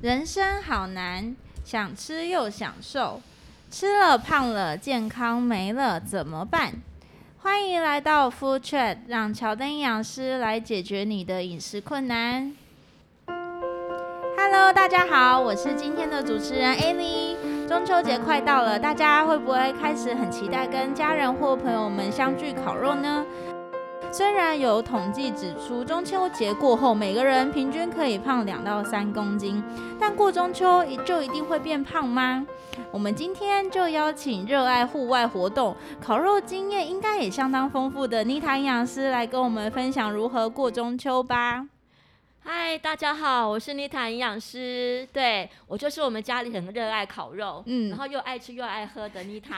人生好难，想吃又想瘦，吃了胖了，健康没了，怎么办？欢迎来到 Food Chat，让乔登营养师来解决你的饮食困难。Hello，大家好，我是今天的主持人 Amy。中秋节快到了，大家会不会开始很期待跟家人或朋友们相聚烤肉呢？虽然有统计指出，中秋节过后每个人平均可以胖两到三公斤，但过中秋就一定会变胖吗？我们今天就邀请热爱户外活动、烤肉经验应该也相当丰富的妮塔营养师来跟我们分享如何过中秋吧。嗨，大家好，我是妮塔营养师。对，我就是我们家里很热爱烤肉，嗯，然后又爱吃又爱喝的妮塔。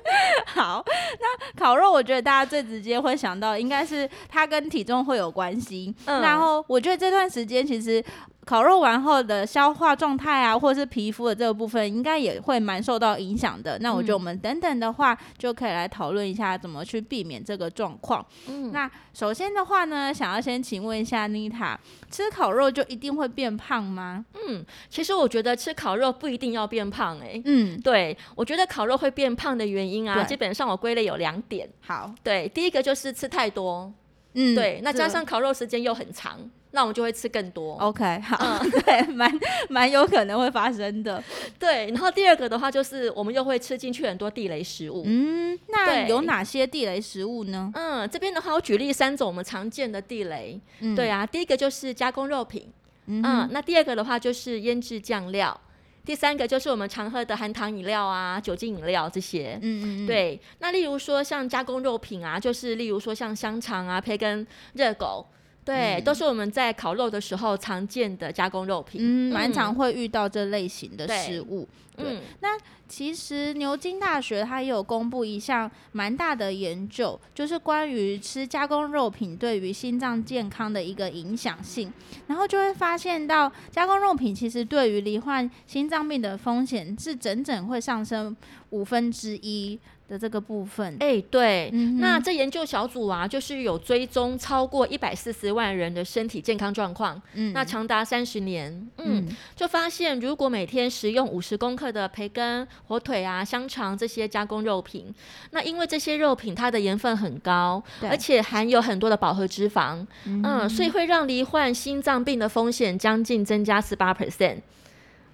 好，那烤肉，我觉得大家最直接会想到应该是它跟体重会有关系。嗯，然后我觉得这段时间其实。烤肉完后的消化状态啊，或者是皮肤的这个部分，应该也会蛮受到影响的。那我觉得我们等等的话，就可以来讨论一下怎么去避免这个状况。嗯，那首先的话呢，想要先请问一下妮塔，吃烤肉就一定会变胖吗？嗯，其实我觉得吃烤肉不一定要变胖诶、欸。嗯，对，我觉得烤肉会变胖的原因啊，基本上我归类有两点。好，对，第一个就是吃太多。嗯，对，那加上烤肉时间又很长。那我们就会吃更多。OK，好，嗯、对，蛮蛮有可能会发生的。对，然后第二个的话就是我们又会吃进去很多地雷食物。嗯，那有哪些地雷食物呢？嗯，这边的话我举例三种我们常见的地雷。嗯、对啊，第一个就是加工肉品。嗯，嗯，那第二个的话就是腌制酱料。第三个就是我们常喝的含糖饮料啊、酒精饮料这些。嗯嗯嗯，对，那例如说像加工肉品啊，就是例如说像香肠啊、培根、热狗。对，嗯、都是我们在烤肉的时候常见的加工肉品，嗯，蛮常会遇到这类型的食物。对，对嗯，那其实牛津大学它也有公布一项蛮大的研究，就是关于吃加工肉品对于心脏健康的一个影响性，然后就会发现到加工肉品其实对于罹患心脏病的风险是整整会上升五分之一。的这个部分，哎、欸，对，嗯、那这研究小组啊，就是有追踪超过一百四十万人的身体健康状况，嗯，那长达三十年，嗯，嗯。就发现如果每天食用五十公克的培根、火腿啊、香肠这些加工肉品，那因为这些肉品它的盐分很高，而且含有很多的饱和脂肪，嗯，嗯，所以会让罹患心脏病的风险将近增加十八 percent。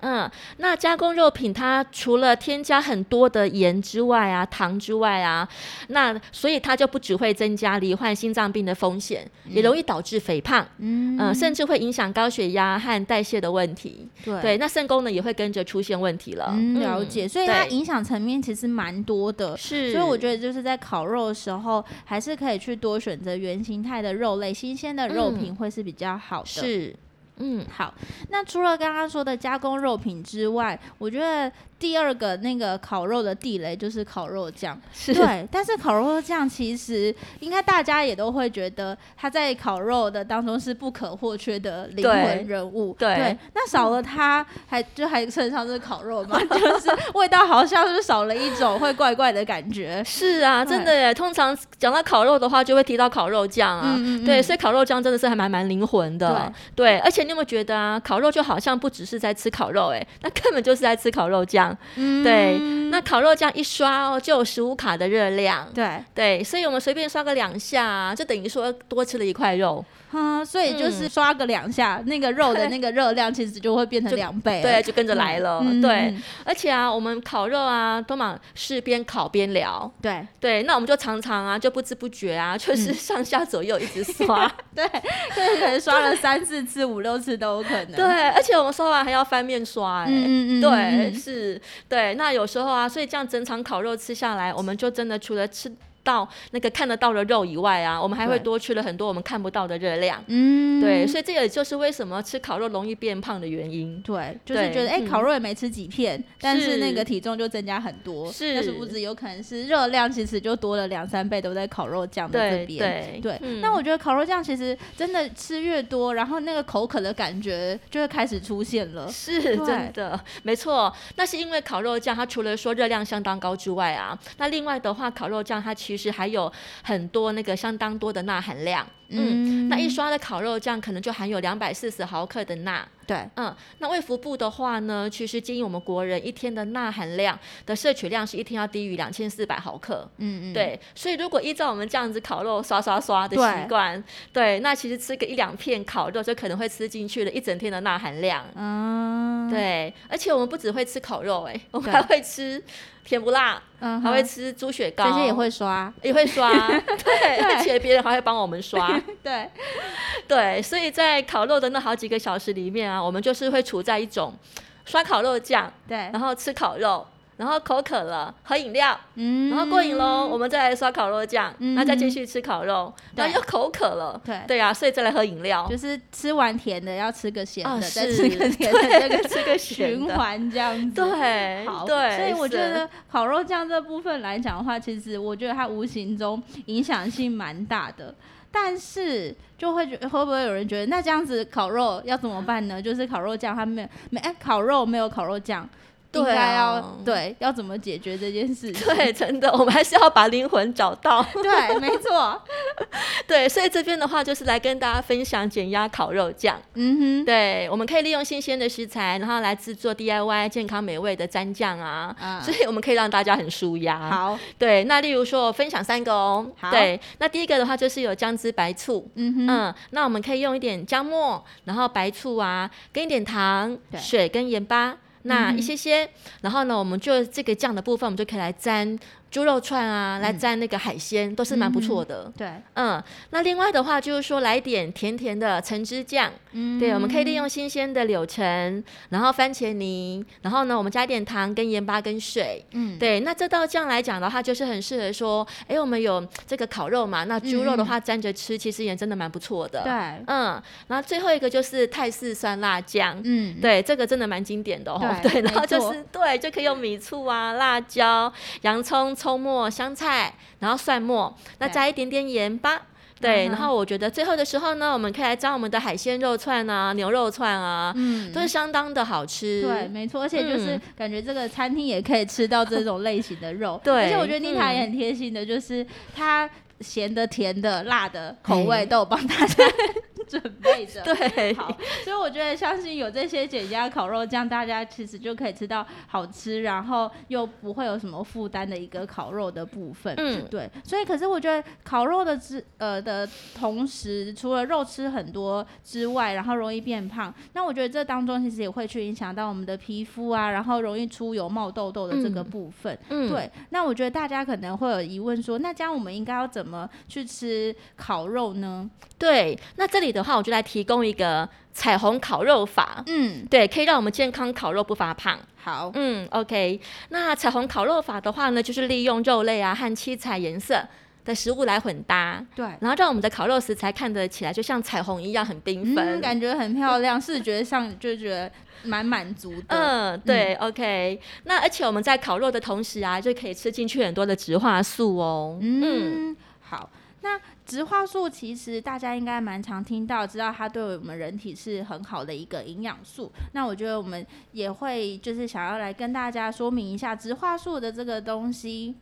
嗯，那加工肉品它除了添加很多的盐之外啊，糖之外啊，那所以它就不只会增加罹患心脏病的风险，嗯、也容易导致肥胖，嗯、呃，甚至会影响高血压和代谢的问题。对，对，那肾功能也会跟着出现问题了。嗯、了解，所以它影响层面其实蛮多的。是，所以我觉得就是在烤肉的时候，还是可以去多选择原形态的肉类，新鲜的肉品会是比较好的。是。嗯，好。那除了刚刚说的加工肉品之外，我觉得。第二个那个烤肉的地雷就是烤肉酱，是对。但是烤肉酱其实应该大家也都会觉得，它在烤肉的当中是不可或缺的灵魂人物。对，那少了它，还就还称得上是烤肉吗？就是味道好像是少了一种，会怪怪的感觉。是啊，真的耶。通常讲到烤肉的话，就会提到烤肉酱啊。嗯嗯嗯，对，所以烤肉酱真的是还蛮蛮灵魂的。对，对，而且你有没有觉得啊，烤肉就好像不只是在吃烤肉，哎，那根本就是在吃烤肉酱。嗯，对，那烤肉酱一刷哦，就有十五卡的热量。对对，所以我们随便刷个两下，就等于说多吃了一块肉。嗯，所以就是刷个两下，嗯、那个肉的那个热量其实就会变成两倍。对，就跟着来了。嗯、对，而且啊，我们烤肉啊，都嘛是边烤边聊。对对，那我们就常常啊，就不知不觉啊，就是上下左右一直刷。嗯、对，就是可能刷了三四次、五六次都有可能。对，而且我们刷完还要翻面刷、欸。哎，嗯嗯对，是，对。那有时候啊，所以这样整场烤肉吃下来，我们就真的除了吃。到那个看得到的肉以外啊，我们还会多吃了很多我们看不到的热量。嗯，对，所以这也就是为什么吃烤肉容易变胖的原因。对，就是觉得哎，烤肉也没吃几片，但是那个体重就增加很多。是，但是不止有可能是热量其实就多了两三倍，都在烤肉酱的这边。对对。那我觉得烤肉酱其实真的吃越多，然后那个口渴的感觉就会开始出现了。是真的，没错。那是因为烤肉酱它除了说热量相当高之外啊，那另外的话，烤肉酱它其其实还有很多那个相当多的钠含量。嗯，那一刷的烤肉酱可能就含有两百四十毫克的钠。对，嗯，那卫福部的话呢，其实建议我们国人一天的钠含量的摄取量是一天要低于两千四百毫克。嗯嗯，对，所以如果依照我们这样子烤肉刷刷刷的习惯，对，对，那其实吃个一两片烤肉就可能会吃进去了一整天的钠含量。嗯，对，而且我们不只会吃烤肉，欸，哎，我们还会吃。甜不辣，嗯，还会吃猪血糕，这些也会刷，也会刷，对，而且别人还会帮我们刷，对，对，所以在烤肉的那好几个小时里面啊，我们就是会处在一种刷烤肉酱，对，然后吃烤肉。然后口渴了，喝饮料，嗯，然后过瘾喽，我们再来刷烤肉酱，那、嗯、再继续吃烤肉，然后又口渴了，对，对啊，所以再来喝饮料，就是吃完甜的要吃个咸的，哦、再吃个甜的，再个吃个循环这样子，对，好，对，所以我觉得烤肉酱这部分来讲的话，其实我觉得它无形中影响性蛮大的，但是就会觉会不会有人觉得，那这样子烤肉要怎么办呢？就是烤肉酱它没有没哎，烤肉没有烤肉酱。应该要对、啊、对，要怎么解决这件事情？对，真的，我们还是要把灵魂找到。对，没错。对，所以这边的话就是来跟大家分享减压烤肉酱。嗯哼，对，我们可以利用新鲜的食材，然后来制作 DIY 健康美味的蘸酱啊。嗯。所以我们可以让大家很舒压。好。对，那例如说我分享三个哦。好。对，那第一个的话就是有姜汁白醋。嗯哼。嗯，那我们可以用一点姜末，然后白醋啊，跟一点糖、水跟盐巴。那一些些，然后呢，我们就这个酱的部分，我们就可以来沾。猪肉串啊，来蘸那个海鲜、嗯、都是蛮不错的。对，嗯，那另外的话就是说，来点甜甜的橙汁酱。嗯，对，我们可以利用新鲜的柳橙，然后番茄泥，然后呢，我们加一点糖跟盐巴跟水。嗯，对，那这道酱来讲的话，就是很适合说，哎，我们有这个烤肉嘛，那猪肉的话蘸着吃，其实也真的蛮不错的。对，嗯，然后最后一个就是泰式酸辣酱。嗯，对，这个真的蛮经典的哦。对，对，然后就是对，就可以用米醋啊、辣椒、洋葱。葱末、香菜，然后蒜末，那加一点点盐巴，对，然后我觉得最后的时候呢，我们可以来加我们的海鲜肉串啊、牛肉串啊，嗯，都是相当的好吃。对，没错，而且就是感觉这个餐厅也可以吃到这种类型的肉。对，而且我觉得妮塔也很贴心的，就是它咸的、甜的、辣的口味都有帮大家。准备着 对，好，所以我觉得相信有这些减压烤肉酱，大家其实就可以吃到好吃，然后又不会有什么负担的一个烤肉的部分。嗯，对，所以可是我觉得烤肉的之呃的同时，除了肉吃很多之外，然后容易变胖，那我觉得这当中其实也会去影响到我们的皮肤啊，然后容易出油冒痘痘的这个部分。嗯，对，那我觉得大家可能会有疑问说，那这样我们应该要怎么去吃烤肉呢？对，那这里的话，我就来提供一个彩虹烤肉法。嗯，对，可以让我们健康烤肉不发胖。好，嗯，OK。那彩虹烤肉法的话呢，就是利用肉类啊和七彩颜色的食物来混搭。对，然后让我们的烤肉食材看得起来就像彩虹一样很缤纷，嗯，感觉很漂亮，视觉上就觉得蛮满足的。嗯，对嗯，OK。那而且我们在烤肉的同时啊，就可以吃进去很多的植化素哦。嗯，嗯好。那植化素其实大家应该蛮常听到，知道它对我们人体是很好的一个营养素。那我觉得我们也会就是想要来跟大家说明一下植化素的这个东西。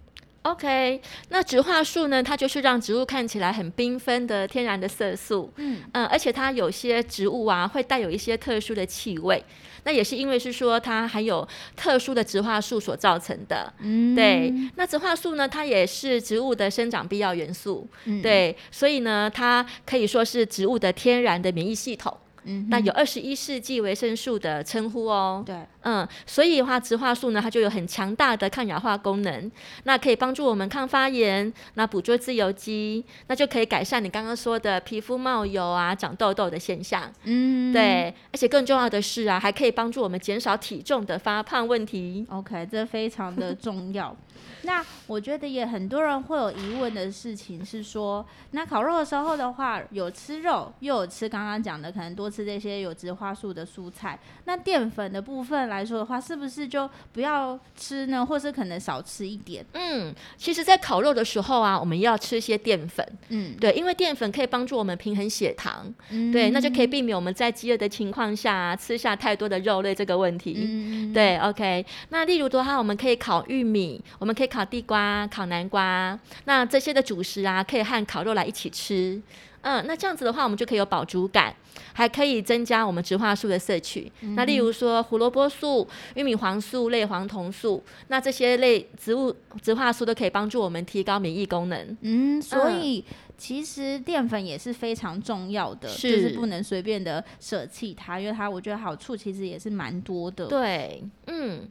OK，那植化素呢，它就是让植物看起来很缤纷的天然的色素。嗯嗯，而且它有些植物啊会带有一些特殊的气味。那也是因为是说它含有特殊的植化素所造成的，嗯，对。那植化素呢，它也是植物的生长必要元素，嗯，对。所以呢，它可以说是植物的天然的免疫系统。嗯，那有二十一世纪维生素的称呼哦。对，嗯，所以的话，植化素呢，它就有很强大的抗氧化功能，那可以帮助我们抗发炎，那捕捉自由基，那就可以改善你刚刚说的皮肤冒油啊、长痘痘的现象。嗯，对，而且更重要的是啊，还可以帮助我们减少体重的发胖问题。OK，这非常的重要。那我觉得也很多人会有疑问的事情是说，那烤肉的时候的话，有吃肉又有吃刚刚讲的可能多吃这些有植花素的蔬菜。那淀粉的部分来说的话，是不是就不要吃呢？或是可能少吃一点？嗯，其实，在烤肉的时候啊，我们要吃一些淀粉。嗯，对，因为淀粉可以帮助我们平衡血糖。嗯，对，那就可以避免我们在饥饿的情况下、啊、吃下太多的肉类这个问题。嗯，对，OK。那例如的话，我们可以烤玉米，我们可以烤地瓜、烤南瓜。那这些的主食啊，可以和烤肉来一起吃。嗯，那这样子的话，我们就可以有饱足感，还可以增加我们植化素的摄取。嗯、那例如说胡萝卜素、玉米黄素类黄酮素，那这些类植物植化素都可以帮助我们提高免疫功能。嗯，所以、嗯、其实淀粉也是非常重要的，是就是不能随便的舍弃它，因为它我觉得好处其实也是蛮多的。对，嗯。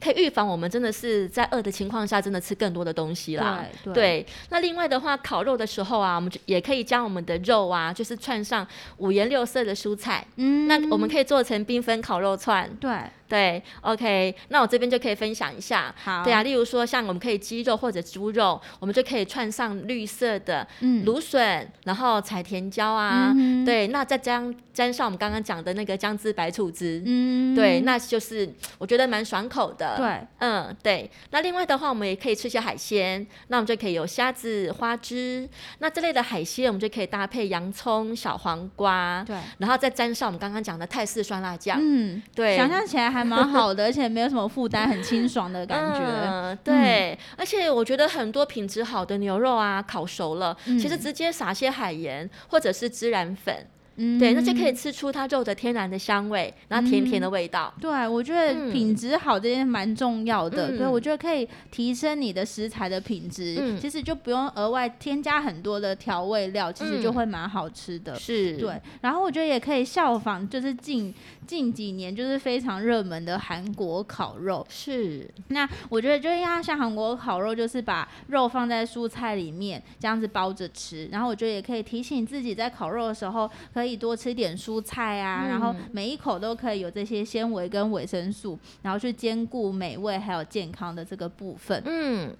可以预防我们真的是在饿的情况下，真的吃更多的东西啦。对，对，那另外的话，烤肉的时候啊，我们就也可以将我们的肉啊，就是串上五颜六色的蔬菜。嗯，那我们可以做成缤纷烤肉串。对。对，OK，那我这边就可以分享一下。好，对啊，例如说像我们可以鸡肉或者猪肉，我们就可以串上绿色的芦笋，嗯、然后彩甜椒啊，嗯、对，那再沾沾上我们刚刚讲的那个姜汁白醋汁，嗯，对，那就是我觉得蛮爽口的。对，嗯，对。那另外的话，我们也可以吃些海鲜，那我们就可以有虾子、花枝，那这类的海鲜我们就可以搭配洋葱、小黄瓜，对，然后再沾上我们刚刚讲的泰式酸辣酱，嗯，对，想象起来还。还蛮好的，而且没有什么负担，很清爽的感觉。嗯、对，嗯、而且我觉得很多品质好的牛肉啊，烤熟了，嗯、其实直接撒些海盐或者是孜然粉。嗯、对，那就可以吃出它肉的天然的香味，然后甜甜的味道。嗯、对，我觉得品质好这些蛮重要的。嗯、对，我觉得可以提升你的食材的品质。嗯、其实就不用额外添加很多的调味料，其实就会蛮好吃的。是、嗯，对。然后我觉得也可以效仿，就是近近几年就是非常热门的韩国烤肉。是。那我觉得就像像韩国烤肉，就是把肉放在蔬菜里面这样子包着吃。然后我觉得也可以提醒自己在烤肉的时候可以。可以多吃点蔬菜啊，嗯、然后每一口都可以有这些纤维跟维生素，然后去兼顾美味还有健康的这个部分。嗯，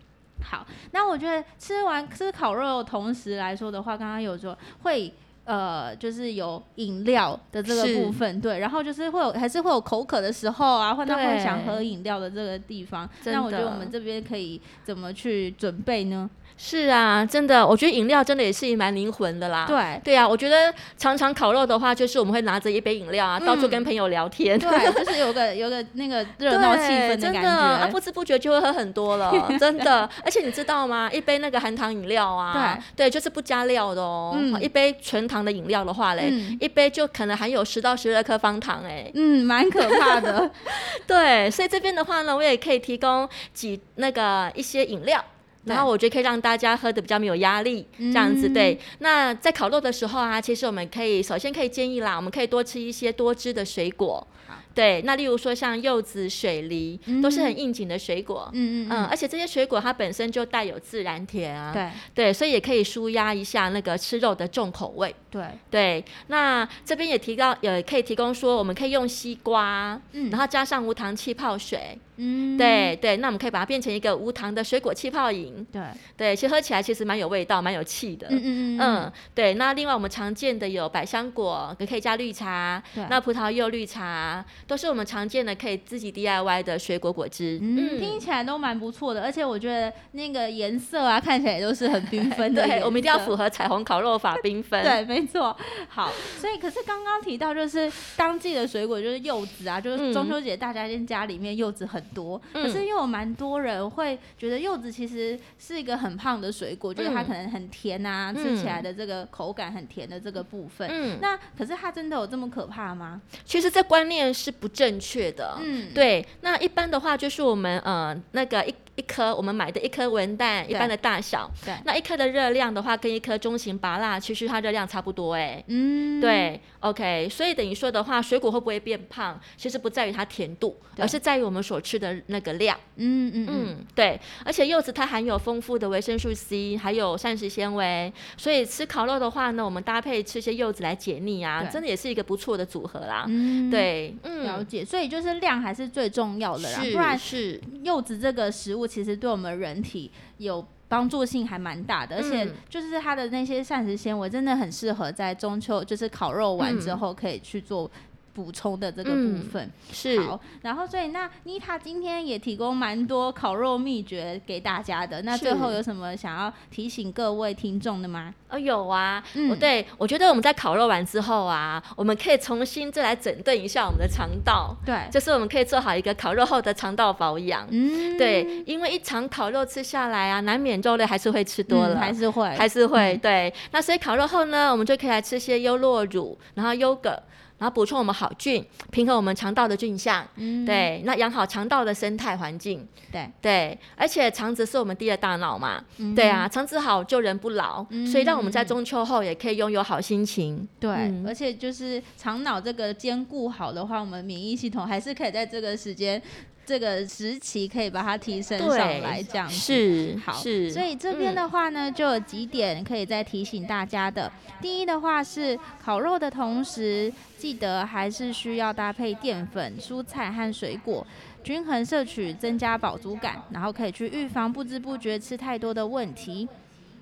好，那我觉得吃完吃烤肉同时来说的话，刚刚有说会呃，就是有饮料的这个部分，对，然后就是会有还是会有口渴的时候啊，或者会想喝饮料的这个地方，那我觉得我们这边可以怎么去准备呢？是啊，真的，我觉得饮料真的也是蛮灵魂的啦。对，对啊，我觉得常常烤肉的话，就是我们会拿着一杯饮料啊，嗯、到处跟朋友聊天。对，就是有个有个那个热闹气氛的感觉。真的，啊，不知不觉就会喝很多了，真的。而且你知道吗？一杯那个含糖饮料啊，对，对，就是不加料的哦。嗯、一杯纯糖的饮料的话嘞，嗯、一杯就可能含有十到十二颗方糖，哎，嗯，蛮可怕的。对，所以这边的话呢，我也可以提供几那个一些饮料。然后我觉得可以让大家喝的比较没有压力，这样子对。那在烤肉的时候啊，其实我们可以首先可以建议啦，我们可以多吃一些多汁的水果。对，那例如说像柚子、水梨，嗯、都是很应景的水果。嗯嗯嗯，而且这些水果它本身就带有自然甜啊。对对，所以也可以舒压一下那个吃肉的重口味。对对，那这边也提到，也可以提供说，我们可以用西瓜，嗯、然后加上无糖气泡水。嗯，对对，那我们可以把它变成一个无糖的水果气泡饮。对对，其实喝起来其实蛮有味道，蛮有气的。嗯嗯嗯，嗯。对，那另外我们常见的有百香果，也可以加绿茶。那葡萄柚绿茶。都是我们常见的可以自己 DIY 的水果果汁，嗯，听起来都蛮不错的，而且我觉得那个颜色啊，看起来都是很缤纷的。对，我们一定要符合彩虹烤肉法缤纷。对，没错。好，所以可是刚刚提到就是当季的水果就是柚子啊，就是中秋节大家家里面柚子很多，嗯、可是又有蛮多人会觉得柚子其实是一个很胖的水果，嗯、就是它可能很甜啊，嗯、吃起来的这个口感很甜的这个部分。嗯，那可是它真的有这么可怕吗？其实这观念是。不正确的，嗯，对，那一般的话就是我们呃那个一。一颗我们买的一颗文旦一般的大小，对，那一颗的热量的话，跟一颗中型芭乐其实它热量差不多哎，嗯，对，OK，所以等于说的话，水果会不会变胖，其实不在于它甜度，而是在于我们所吃的那个量，嗯嗯嗯，对，而且柚子它含有丰富的维生素 C，还有膳食纤维，所以吃烤肉的话呢，我们搭配吃些柚子来解腻啊，真的也是一个不错的组合啦，嗯，对，嗯，了解，所以就是量还是最重要的啦，不然是。柚子这个食物。其实对我们人体有帮助性还蛮大的，而且就是它的那些膳食纤维真的很适合在中秋，就是烤肉完之后可以去做。补充的这个部分、嗯、是好，然后所以那妮塔今天也提供蛮多烤肉秘诀给大家的。那最后有什么想要提醒各位听众的吗？哦，有啊，嗯，对，我觉得我们在烤肉完之后啊，我们可以重新再来整顿一下我们的肠道，对，就是我们可以做好一个烤肉后的肠道保养。嗯，对，因为一场烤肉吃下来啊，难免肉类还是会吃多了，嗯、还是会，还是会，对。那所以烤肉后呢，我们就可以来吃些优酪乳，然后优格。然后补充我们好菌，平衡我们肠道的菌相，嗯，对，那养好肠道的生态环境，对。对，而且肠子是我们第二大脑嘛，嗯、对啊，肠子好就人不老，嗯、所以让我们在中秋后也可以拥有好心情，对，嗯、而且就是肠脑这个兼顾好的话，我们免疫系统还是可以在这个时间。这个时期可以把它提升上来，这样子是好。是，所以这边的话呢，就有几点可以再提醒大家的。第一的话是烤肉的同时，记得还是需要搭配淀粉、蔬菜和水果，均衡摄取，增加饱足感，然后可以去预防不知不觉吃太多的问题。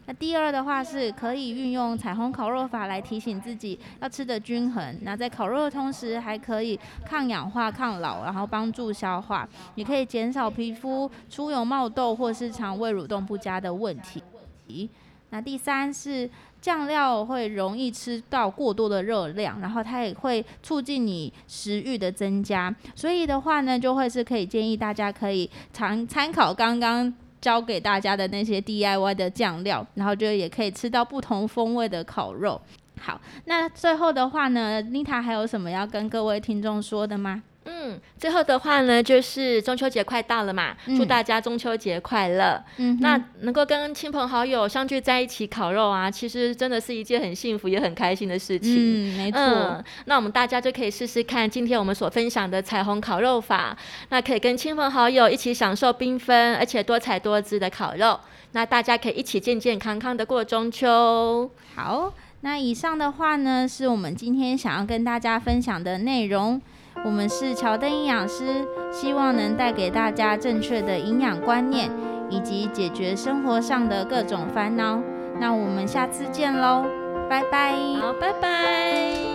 那第二的话是可以运用彩虹烤肉法来提醒自己要吃得均衡。那在烤肉的同时，还可以抗氧化、抗老，然后帮助消化，也可以减少皮肤出油、冒痘或是肠胃蠕动不佳的问题。那第三是酱料会容易吃到过多的热量，然后它也会促进你食欲的增加。所以的话呢，就会是可以建议大家可以常参考刚刚。教给大家的那些 DIY 的酱料，然后就也可以吃到不同风味的烤肉。好，那最后的话呢，妮塔还有什么要跟各位听众说的吗？嗯，最后的话呢，就是中秋节快到了嘛，嗯、祝大家中秋节快乐。嗯，那能够跟亲朋好友相聚在一起烤肉啊，其实真的是一件很幸福也很开心的事情。嗯，没错、嗯。那我们大家就可以试试看今天我们所分享的彩虹烤肉法，那可以跟亲朋好友一起享受缤纷而且多彩多姿的烤肉。那大家可以一起健健康康的过中秋。好，那以上的话呢，是我们今天想要跟大家分享的内容。我们是乔登营养师，希望能带给大家正确的营养观念，以及解决生活上的各种烦恼。那我们下次见喽，拜拜。好，拜拜。